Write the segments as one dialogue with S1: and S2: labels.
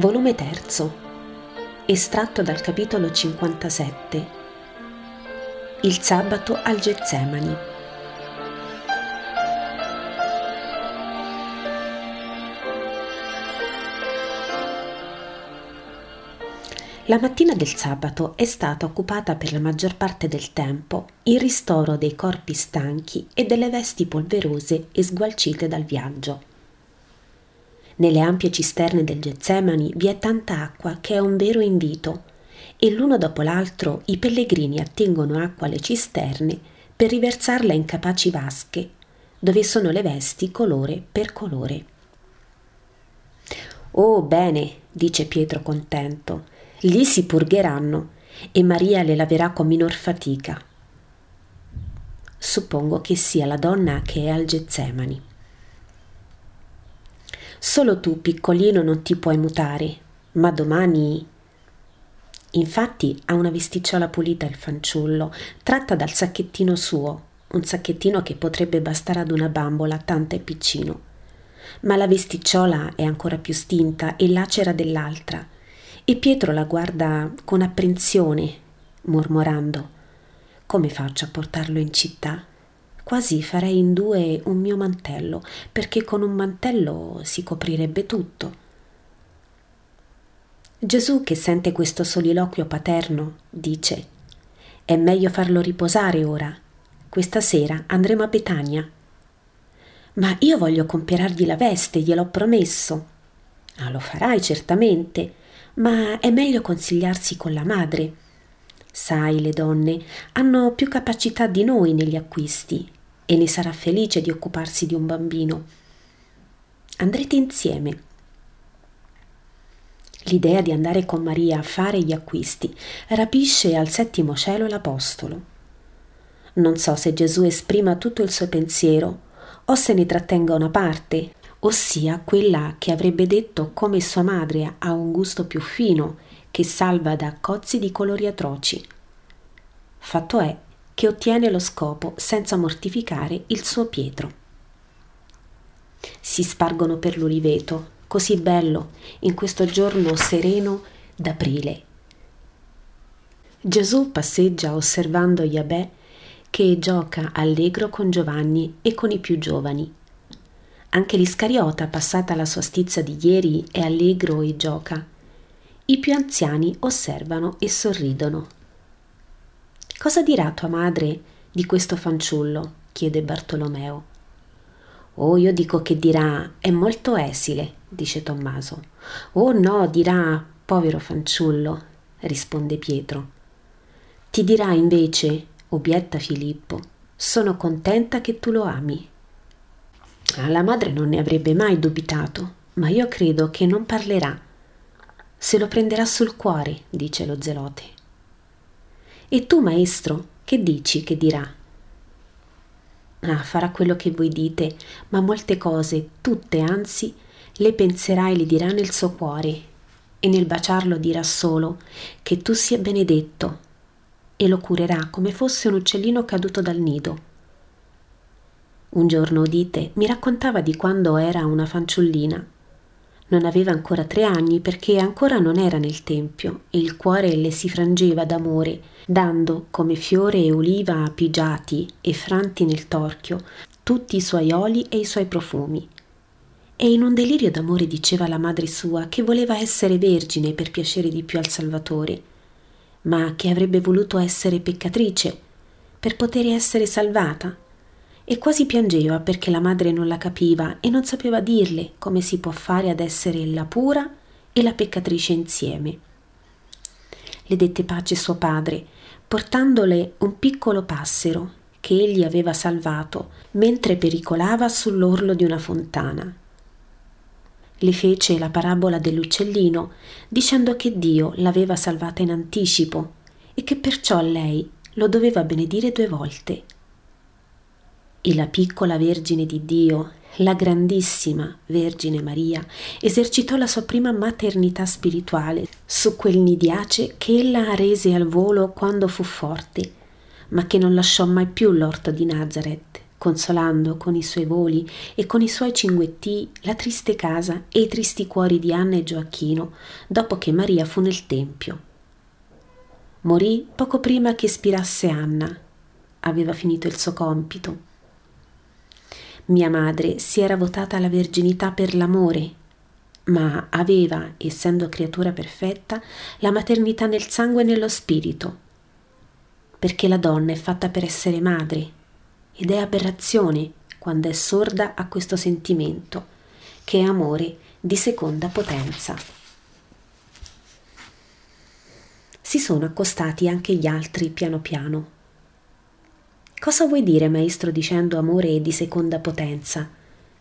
S1: volume 3, estratto dal capitolo 57, Il sabato al Getsemani. La mattina del sabato è stata occupata per la maggior parte del tempo il ristoro dei corpi stanchi e delle vesti polverose e sgualcite dal viaggio. Nelle ampie cisterne del Getsemani vi è tanta acqua che è un vero invito e l'uno dopo l'altro i pellegrini attingono acqua alle cisterne per riversarla in capaci vasche, dove sono le vesti colore per colore. Oh, bene, dice Pietro contento, lì si purgheranno e Maria le laverà con minor fatica. Suppongo che sia la donna che è al Getsemani. Solo tu, piccolino, non ti puoi mutare, ma domani. Infatti ha una vesticciola pulita il fanciullo, tratta dal sacchettino suo, un sacchettino che potrebbe bastare ad una bambola, tanto è piccino. Ma la vesticciola è ancora più stinta e lacera dell'altra, e Pietro la guarda con apprensione, mormorando: Come faccio a portarlo in città? Quasi farei in due un mio mantello, perché con un mantello si coprirebbe tutto. Gesù, che sente questo soliloquio paterno, dice È meglio farlo riposare ora. Questa sera andremo a Betania. Ma io voglio comperargli la veste, gliel'ho promesso. Ah, lo farai certamente, ma è meglio consigliarsi con la madre. Sai, le donne hanno più capacità di noi negli acquisti e ne sarà felice di occuparsi di un bambino. Andrete insieme. L'idea di andare con Maria a fare gli acquisti rapisce al settimo cielo l'Apostolo. Non so se Gesù esprima tutto il suo pensiero o se ne trattenga una parte, ossia quella che avrebbe detto come sua madre ha un gusto più fino che salva da cozzi di colori atroci. Fatto è che ottiene lo scopo senza mortificare il suo Pietro. Si spargono per l'uliveto, così bello, in questo giorno sereno d'aprile. Gesù passeggia osservando Yabè che gioca allegro con Giovanni e con i più giovani. Anche l'Iscariota, passata la sua stizza di ieri, è allegro e gioca. I più anziani osservano e sorridono. Cosa dirà tua madre di questo fanciullo? chiede Bartolomeo. Oh, io dico che dirà è molto esile, dice Tommaso. Oh no, dirà povero fanciullo, risponde Pietro. Ti dirà invece, obietta Filippo, sono contenta che tu lo ami. Ah, la madre non ne avrebbe mai dubitato, ma io credo che non parlerà. Se lo prenderà sul cuore, dice lo zelote. E tu, maestro, che dici che dirà? Ah, farà quello che voi dite, ma molte cose, tutte anzi, le penserà e le dirà nel suo cuore, e nel baciarlo dirà solo che tu sia benedetto, e lo curerà come fosse un uccellino caduto dal nido. Un giorno, udite, mi raccontava di quando era una fanciullina non aveva ancora tre anni perché ancora non era nel tempio e il cuore le si frangeva d'amore, dando come fiore e oliva pigiati e franti nel torchio tutti i suoi oli e i suoi profumi. E in un delirio d'amore diceva alla madre sua che voleva essere vergine per piacere di più al Salvatore, ma che avrebbe voluto essere peccatrice per poter essere salvata e quasi piangeva perché la madre non la capiva e non sapeva dirle come si può fare ad essere la pura e la peccatrice insieme. Le dette pace suo padre, portandole un piccolo passero che egli aveva salvato mentre pericolava sull'orlo di una fontana. Le fece la parabola dell'uccellino, dicendo che Dio l'aveva salvata in anticipo e che perciò lei lo doveva benedire due volte e la piccola Vergine di Dio, la grandissima Vergine Maria, esercitò la sua prima maternità spirituale su quel nidiace che ella rese al volo quando fu forte, ma che non lasciò mai più l'orto di Nazareth consolando con i suoi voli e con i suoi cinguettii la triste casa e i tristi cuori di Anna e Gioacchino dopo che Maria fu nel Tempio. Morì poco prima che spirasse Anna. Aveva finito il suo compito. Mia madre si era votata alla verginità per l'amore, ma aveva, essendo creatura perfetta, la maternità nel sangue e nello spirito, perché la donna è fatta per essere madre ed è aberrazione quando è sorda a questo sentimento, che è amore di seconda potenza. Si sono accostati anche gli altri piano piano. Cosa vuoi dire, maestro, dicendo amore di seconda potenza?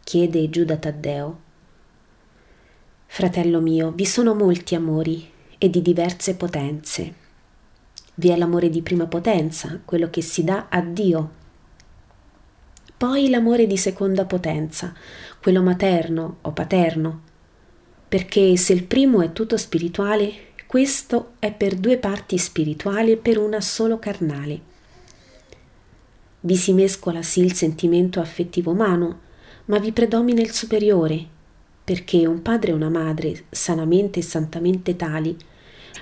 S1: chiede Giuda Taddeo. Fratello mio, vi sono molti amori e di diverse potenze. Vi è l'amore di prima potenza, quello che si dà a Dio poi l'amore di seconda potenza, quello materno o paterno, perché se il primo è tutto spirituale, questo è per due parti spirituali e per una solo carnale. Vi si mescola sì il sentimento affettivo umano, ma vi predomina il superiore, perché un padre e una madre sanamente e santamente tali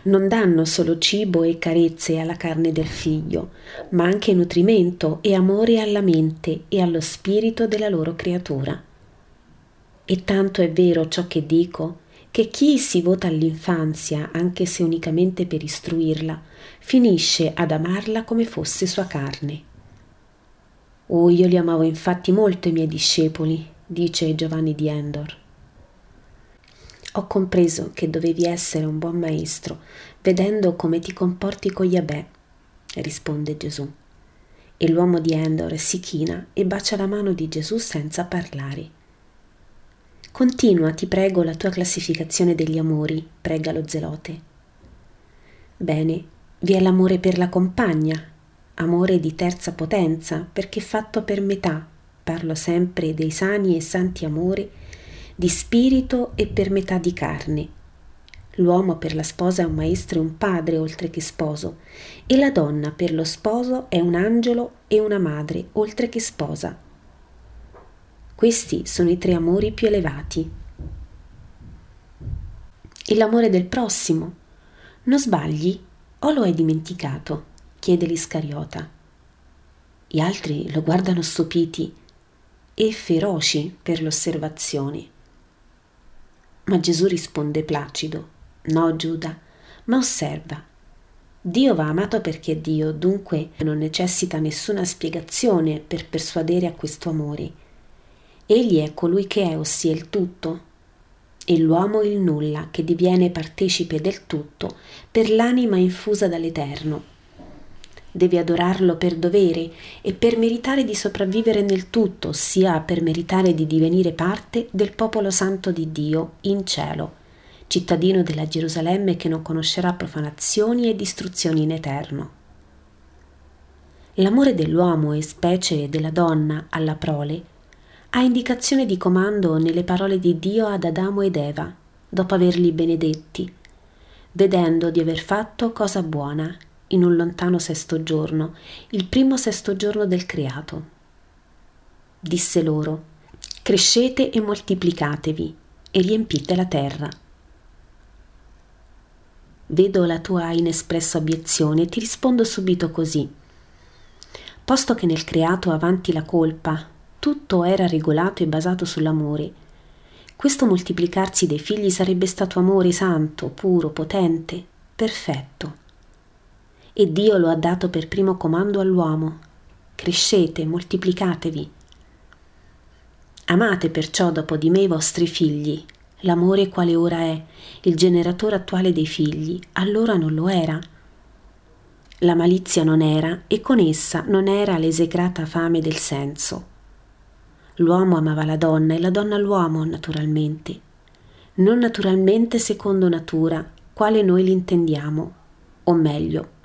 S1: non danno solo cibo e carezze alla carne del figlio, ma anche nutrimento e amore alla mente e allo spirito della loro creatura. E tanto è vero ciò che dico, che chi si vota all'infanzia, anche se unicamente per istruirla, finisce ad amarla come fosse sua carne. Oh, io li amavo infatti molto i miei discepoli, dice Giovanni di Endor. Ho compreso che dovevi essere un buon maestro, vedendo come ti comporti con Yabè, risponde Gesù. E l'uomo di Endor si china e bacia la mano di Gesù senza parlare. Continua, ti prego, la tua classificazione degli amori, prega lo zelote. Bene, vi è l'amore per la compagna, amore di terza potenza, perché fatto per metà, parlo sempre dei sani e santi amori, di spirito e per metà di carne. L'uomo per la sposa è un maestro e un padre oltre che sposo, e la donna per lo sposo è un angelo e una madre oltre che sposa. Questi sono i tre amori più elevati. E l'amore del prossimo? Non sbagli o lo hai dimenticato? Chiede l'Iscariota. Gli altri lo guardano stupiti e feroci per l'osservazione. Ma Gesù risponde placido, no Giuda, ma osserva. Dio va amato perché è Dio, dunque non necessita nessuna spiegazione per persuadere a questo amore. Egli è colui che è, ossia il tutto, e l'uomo il nulla, che diviene partecipe del tutto per l'anima infusa dall'Eterno devi adorarlo per dovere e per meritare di sopravvivere nel tutto, ossia per meritare di divenire parte del popolo santo di Dio in cielo, cittadino della Gerusalemme che non conoscerà profanazioni e distruzioni in eterno. L'amore dell'uomo e specie della donna alla prole ha indicazione di comando nelle parole di Dio ad Adamo ed Eva, dopo averli benedetti, vedendo di aver fatto cosa buona in un lontano sesto giorno, il primo sesto giorno del creato. Disse loro, crescete e moltiplicatevi e riempite la terra. Vedo la tua inespressa obiezione e ti rispondo subito così. Posto che nel creato avanti la colpa, tutto era regolato e basato sull'amore, questo moltiplicarsi dei figli sarebbe stato amore santo, puro, potente, perfetto e Dio lo ha dato per primo comando all'uomo. Crescete, moltiplicatevi. Amate perciò dopo di me i vostri figli. L'amore quale ora è, il generatore attuale dei figli, allora non lo era. La malizia non era e con essa non era l'esecrata fame del senso. L'uomo amava la donna e la donna l'uomo, naturalmente. Non naturalmente secondo natura, quale noi l'intendiamo, o meglio,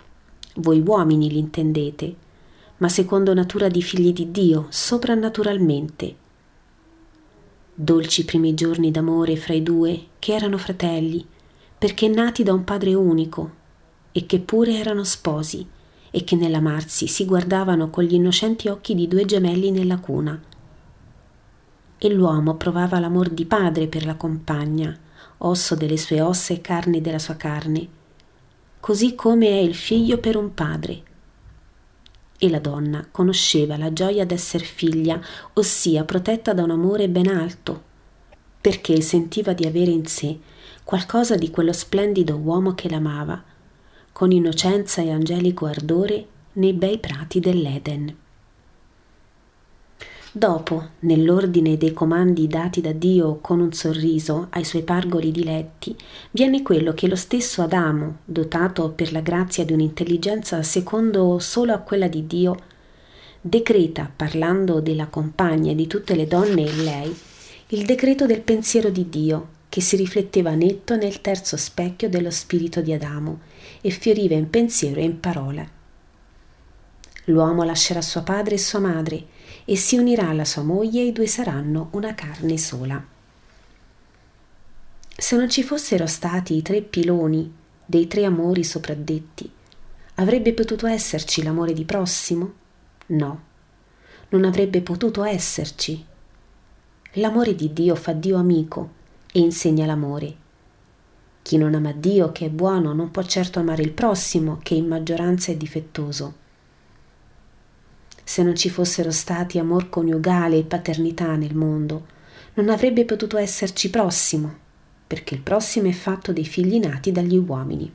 S1: voi uomini l'intendete, ma secondo natura di figli di Dio, soprannaturalmente. Dolci primi giorni d'amore fra i due, che erano fratelli, perché nati da un padre unico, e che pure erano sposi, e che nell'amarsi si guardavano con gli innocenti occhi di due gemelli nella cuna. E l'uomo provava l'amor di padre per la compagna, osso delle sue ossa e carne della sua carne, così come è il figlio per un padre. E la donna conosceva la gioia d'esser figlia, ossia protetta da un amore ben alto, perché sentiva di avere in sé qualcosa di quello splendido uomo che l'amava, con innocenza e angelico ardore nei bei prati dell'Eden. Dopo, nell'ordine dei comandi dati da Dio con un sorriso ai suoi pargoli diletti, viene quello che lo stesso Adamo, dotato per la grazia di un'intelligenza secondo solo a quella di Dio, decreta, parlando della compagna e di tutte le donne in lei, il decreto del pensiero di Dio, che si rifletteva netto nel terzo specchio dello spirito di Adamo e fioriva in pensiero e in parola. L'uomo lascerà suo padre e sua madre e si unirà alla sua moglie e i due saranno una carne sola. Se non ci fossero stati i tre piloni dei tre amori sopradetti, avrebbe potuto esserci l'amore di prossimo? No, non avrebbe potuto esserci. L'amore di Dio fa Dio amico e insegna l'amore. Chi non ama Dio, che è buono, non può certo amare il prossimo, che in maggioranza è difettoso se non ci fossero stati amor coniugale e paternità nel mondo, non avrebbe potuto esserci prossimo, perché il prossimo è fatto dei figli nati dagli uomini.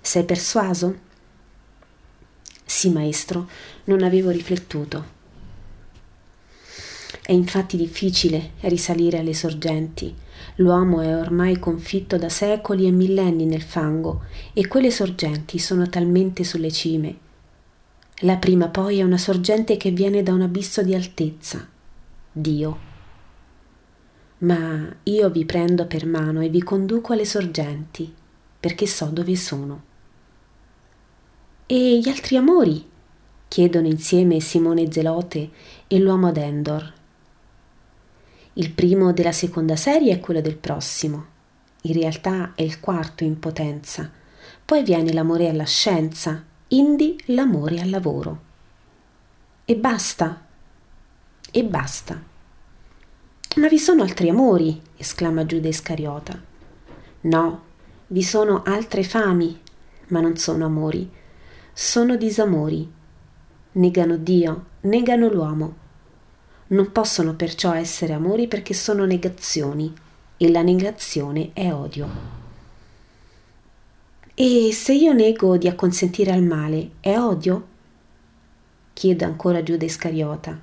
S1: Sei persuaso? Sì, maestro, non avevo riflettuto. È infatti difficile risalire alle sorgenti. L'uomo è ormai confitto da secoli e millenni nel fango e quelle sorgenti sono talmente sulle cime la prima poi è una sorgente che viene da un abisso di altezza, Dio. Ma io vi prendo per mano e vi conduco alle sorgenti, perché so dove sono. E gli altri amori? chiedono insieme Simone Zelote e l'uomo ad Endor. Il primo della seconda serie è quello del prossimo. In realtà è il quarto in potenza. Poi viene l'amore alla scienza, indi l'amore al lavoro. E basta. E basta. Ma vi sono altri amori, esclama Giuda Iscariota. No, vi sono altre fami, ma non sono amori, sono disamori. Negano Dio, negano l'uomo. Non possono perciò essere amori perché sono negazioni e la negazione è odio. E se io nego di acconsentire al male, è odio? chiede ancora Giuda Iscariota.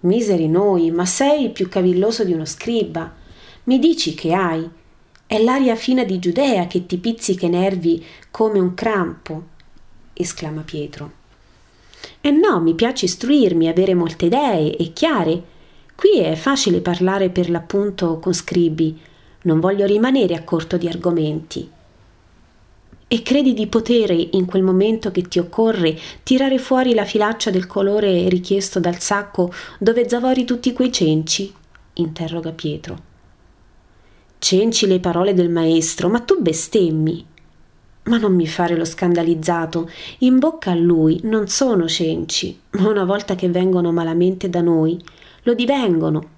S1: Miseri noi, ma sei più cavilloso di uno scriba. Mi dici che hai. È l'aria fina di Giudea che ti pizzica i nervi come un crampo, esclama Pietro. E no, mi piace istruirmi, avere molte idee e chiare. Qui è facile parlare per l'appunto con scribi. Non voglio rimanere a corto di argomenti e credi di potere, in quel momento che ti occorre, tirare fuori la filaccia del colore richiesto dal sacco dove zavori tutti quei cenci? interroga Pietro. Cenci le parole del maestro, ma tu bestemmi. Ma non mi fare lo scandalizzato, in bocca a lui non sono cenci, ma una volta che vengono malamente da noi, lo divengono.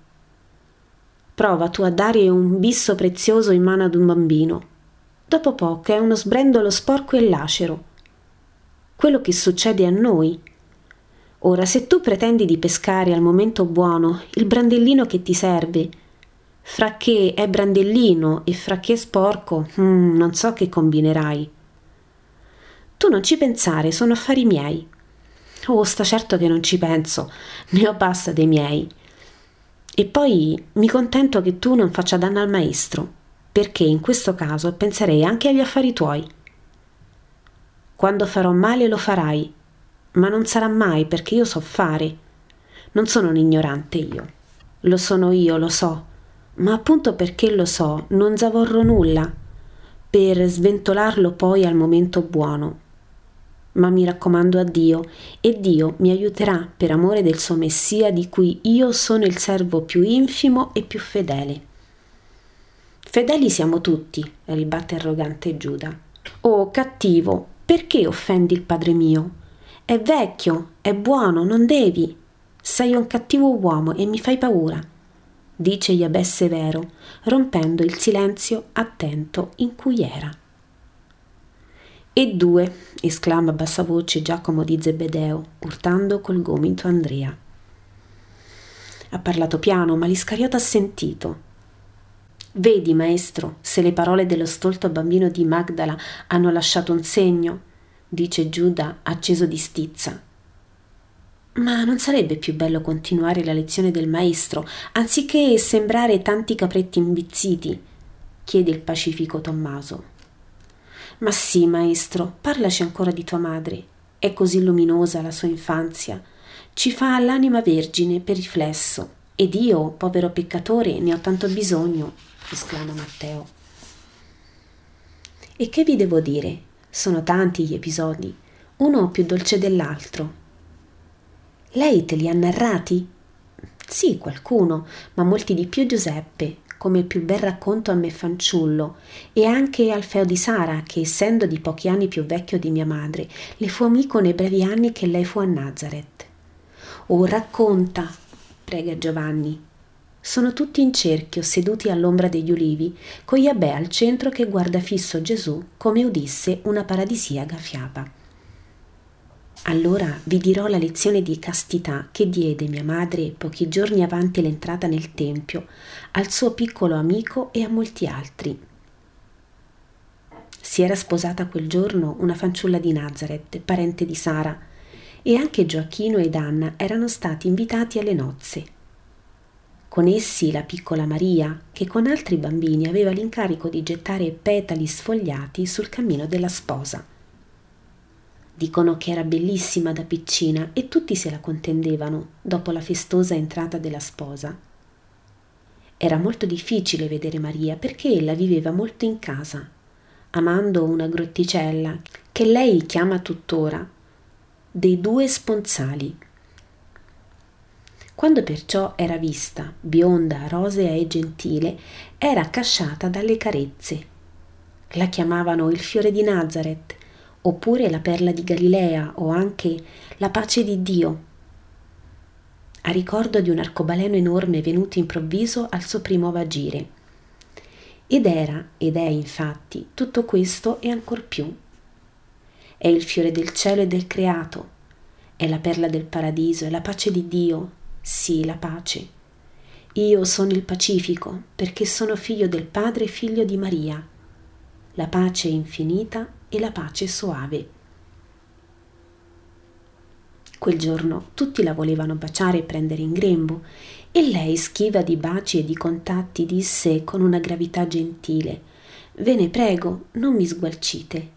S1: Prova tu a dare un bisso prezioso in mano ad un bambino dopo poco è uno sbrendolo sporco e lacero. Quello che succede a noi. Ora, se tu pretendi di pescare al momento buono il brandellino che ti serve, fra che è brandellino e fra che è sporco, mm, non so che combinerai. Tu non ci pensare, sono affari miei. Oh, sta certo che non ci penso, ne ho basta dei miei. E poi mi contento che tu non faccia danno al maestro perché in questo caso penserei anche agli affari tuoi. Quando farò male lo farai, ma non sarà mai perché io so fare. Non sono un ignorante io. Lo sono io, lo so, ma appunto perché lo so non zavorro nulla per sventolarlo poi al momento buono. Ma mi raccomando a Dio e Dio mi aiuterà per amore del suo Messia di cui io sono il servo più infimo e più fedele. Fedeli siamo tutti, ribatte arrogante Giuda. Oh, cattivo, Perché offendi il padre mio? È vecchio, è buono, non devi. Sei un cattivo uomo e mi fai paura, dice Yabè severo, rompendo il silenzio attento in cui era. E due, esclama a bassa voce Giacomo di Zebedeo, urtando col gomito Andrea. Ha parlato piano, ma l'Iscariota ha sentito. Vedi, maestro, se le parole dello stolto bambino di Magdala hanno lasciato un segno, dice Giuda acceso di stizza. Ma non sarebbe più bello continuare la lezione del maestro, anziché sembrare tanti capretti imbizziti? chiede il pacifico Tommaso. Ma sì, maestro, parlaci ancora di tua madre. È così luminosa la sua infanzia. Ci fa l'anima vergine per riflesso. Ed io, povero peccatore, ne ho tanto bisogno, esclama Matteo. E che vi devo dire? Sono tanti gli episodi, uno più dolce dell'altro. Lei te li ha narrati? Sì, qualcuno, ma molti di più Giuseppe, come il più bel racconto a me fanciullo, e anche Alfeo di Sara, che essendo di pochi anni più vecchio di mia madre, le fu amico nei brevi anni che lei fu a Nazareth. Oh, racconta, prega Giovanni. Sono tutti in cerchio, seduti all'ombra degli ulivi, con Iabè al centro che guarda fisso Gesù come udisse una paradisiaca fiaba. Allora vi dirò la lezione di castità che diede mia madre pochi giorni avanti l'entrata nel tempio al suo piccolo amico e a molti altri. Si era sposata quel giorno una fanciulla di Nazareth, parente di Sara, e anche Gioacchino ed Anna erano stati invitati alle nozze. Con essi la piccola Maria, che con altri bambini aveva l'incarico di gettare petali sfogliati sul cammino della sposa. Dicono che era bellissima da piccina e tutti se la contendevano dopo la festosa entrata della sposa. Era molto difficile vedere Maria perché ella viveva molto in casa, amando una grotticella che lei chiama tuttora dei due sponsali. Quando perciò era vista, bionda, rosea e gentile, era accasciata dalle carezze. La chiamavano il fiore di Nazareth oppure la perla di Galilea o anche la pace di Dio, a ricordo di un arcobaleno enorme venuto improvviso al suo primo vagire. Ed era, ed è infatti, tutto questo e ancor più. È il fiore del cielo e del creato, è la perla del paradiso, è la pace di Dio, sì, la pace. Io sono il pacifico, perché sono figlio del Padre e figlio di Maria. La pace infinita e la pace soave. Quel giorno tutti la volevano baciare e prendere in grembo, e lei, schiva di baci e di contatti, disse con una gravità gentile Ve ne prego, non mi sgualcite.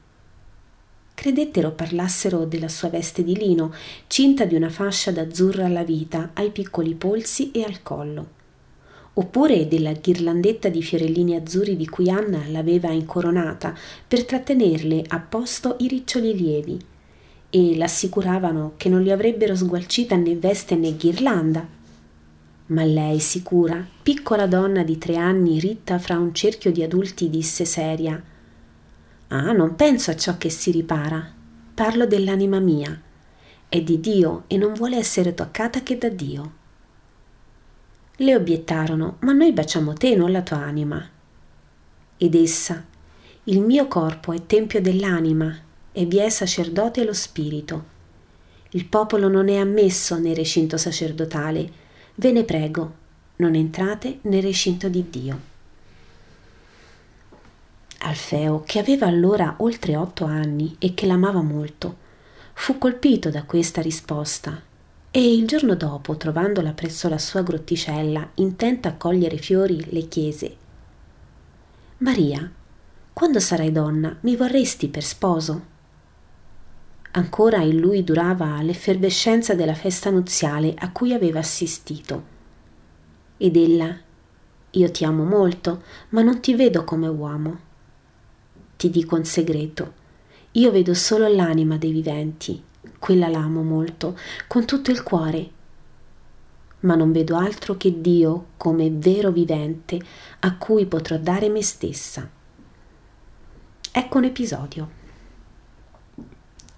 S1: Credettero parlassero della sua veste di lino, cinta di una fascia d'azzurra alla vita, ai piccoli polsi e al collo oppure della ghirlandetta di fiorellini azzurri di cui Anna l'aveva incoronata per trattenerle a posto i riccioli lievi, e l'assicuravano che non li avrebbero sgualcita né veste né ghirlanda. Ma lei, sicura, piccola donna di tre anni ritta fra un cerchio di adulti, disse seria Ah, non penso a ciò che si ripara, parlo dell'anima mia. È di Dio e non vuole essere toccata che da Dio. Le obiettarono, ma noi baciamo te, non la tua anima. Ed essa, il mio corpo è tempio dell'anima e vi è sacerdote lo spirito. Il popolo non è ammesso nel recinto sacerdotale. Ve ne prego, non entrate nel recinto di Dio. Alfeo, che aveva allora oltre otto anni e che l'amava molto, fu colpito da questa risposta e il giorno dopo, trovandola presso la sua grotticella, intenta a cogliere fiori, le chiese Maria, quando sarai donna, mi vorresti per sposo? Ancora in lui durava l'effervescenza della festa nuziale a cui aveva assistito. Ed ella, io ti amo molto, ma non ti vedo come uomo. Ti dico un segreto, io vedo solo l'anima dei viventi quella l'amo molto, con tutto il cuore. Ma non vedo altro che Dio come vero vivente a cui potrò dare me stessa. Ecco un episodio.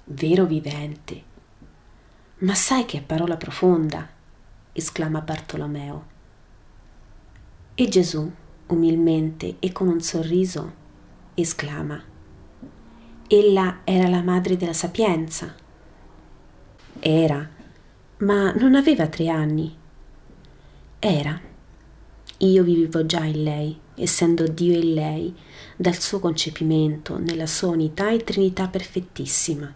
S1: vero vivente. Ma sai che è parola profonda, esclama Bartolomeo. E Gesù, umilmente e con un sorriso, esclama, Ella era la madre della sapienza. Era, ma non aveva tre anni. Era. Io vivevo già in lei, essendo Dio in lei, dal suo concepimento, nella sua unità e trinità perfettissima.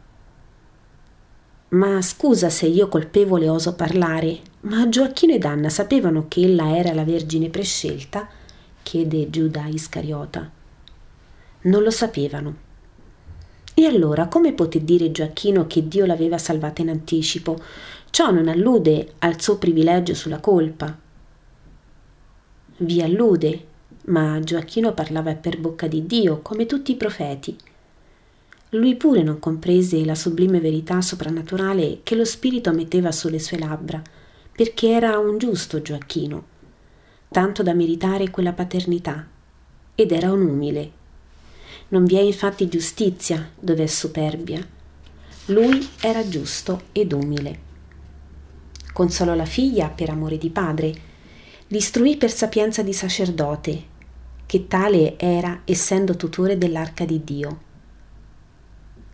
S1: Ma scusa se io colpevole oso parlare, ma Gioacchino ed Anna sapevano che ella era la Vergine prescelta? chiede Giuda Iscariota. Non lo sapevano. E allora come poté dire Gioacchino che Dio l'aveva salvata in anticipo? Ciò non allude al suo privilegio sulla colpa. Vi allude, ma Gioacchino parlava per bocca di Dio, come tutti i profeti. Lui pure non comprese la sublime verità soprannaturale che lo Spirito metteva sulle sue labbra, perché era un giusto Gioacchino, tanto da meritare quella paternità, ed era un umile. Non vi è infatti giustizia dove è superbia. Lui era giusto ed umile. Consolò la figlia per amore di padre, l'istruì per sapienza di sacerdote, che tale era essendo tutore dell'arca di Dio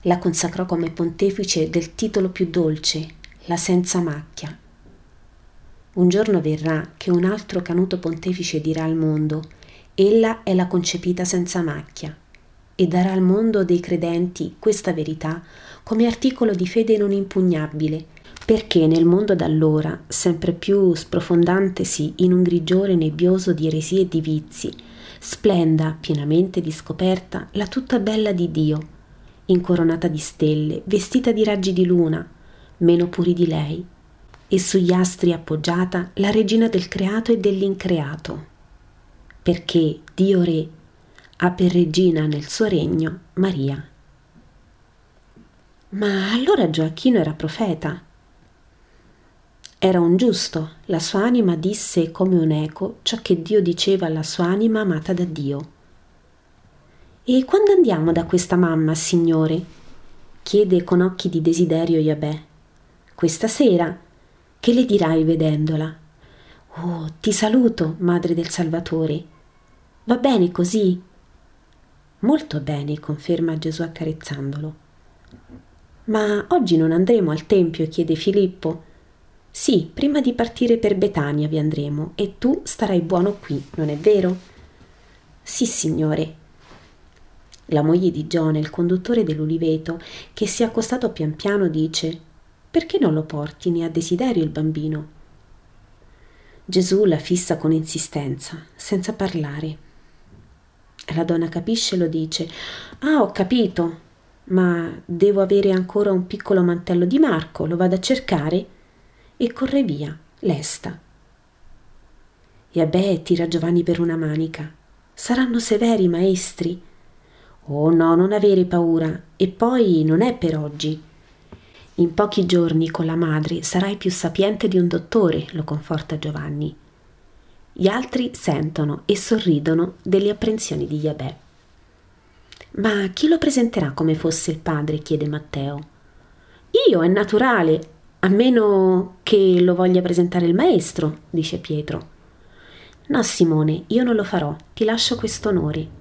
S1: la consacrò come pontefice del titolo più dolce, la senza macchia. Un giorno verrà che un altro canuto pontefice dirà al mondo, ella è la concepita senza macchia, e darà al mondo dei credenti questa verità come articolo di fede non impugnabile, perché nel mondo d'allora, sempre più sprofondantesi in un grigiore nebbioso di eresie e di vizi, splenda pienamente di scoperta la tutta bella di Dio, incoronata di stelle, vestita di raggi di luna, meno puri di lei, e sugli astri appoggiata la regina del creato e dell'increato, perché Dio Re ha per regina nel suo regno Maria. Ma allora Gioacchino era profeta. Era un giusto, la sua anima disse come un eco ciò che Dio diceva alla sua anima amata da Dio. E quando andiamo da questa mamma, signore? chiede con occhi di desiderio Yabè. Questa sera? Che le dirai vedendola? Oh, ti saluto, madre del Salvatore. Va bene così? Molto bene, conferma Gesù accarezzandolo. Ma oggi non andremo al Tempio? chiede Filippo. Sì, prima di partire per Betania vi andremo e tu starai buono qui, non è vero? Sì, signore, la moglie di Giona, il conduttore dell'uliveto, che si è accostato pian piano, dice Perché non lo porti? Ne ha desiderio il bambino. Gesù la fissa con insistenza, senza parlare. La donna capisce e lo dice Ah, ho capito, ma devo avere ancora un piccolo mantello di Marco, lo vado a cercare? E corre via, lesta. Beh tira Giovanni per una manica. Saranno severi, maestri? Oh no, non avere paura. E poi non è per oggi. In pochi giorni con la madre sarai più sapiente di un dottore, lo conforta Giovanni. Gli altri sentono e sorridono delle apprensioni di Yabè. Ma chi lo presenterà come fosse il padre? chiede Matteo. Io, è naturale, a meno che lo voglia presentare il maestro, dice Pietro. No, Simone, io non lo farò, ti lascio questo onore.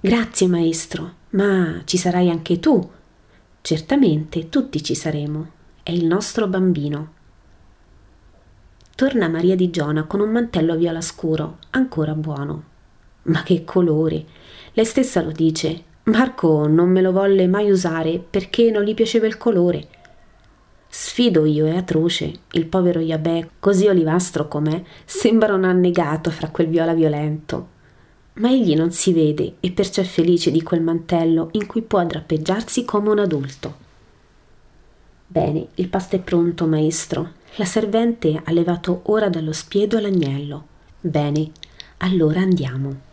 S1: Grazie maestro, ma ci sarai anche tu. Certamente tutti ci saremo. È il nostro bambino. Torna Maria di Giona con un mantello viola scuro, ancora buono. Ma che colore! Lei stessa lo dice. Marco non me lo volle mai usare perché non gli piaceva il colore. Sfido io, è atroce. Il povero Yabè, così olivastro com'è, sembra un annegato fra quel viola violento ma egli non si vede e perciò è felice di quel mantello in cui può drappeggiarsi come un adulto. Bene, il pasto è pronto, maestro. La servente ha levato ora dallo spiedo l'agnello. Bene, allora andiamo.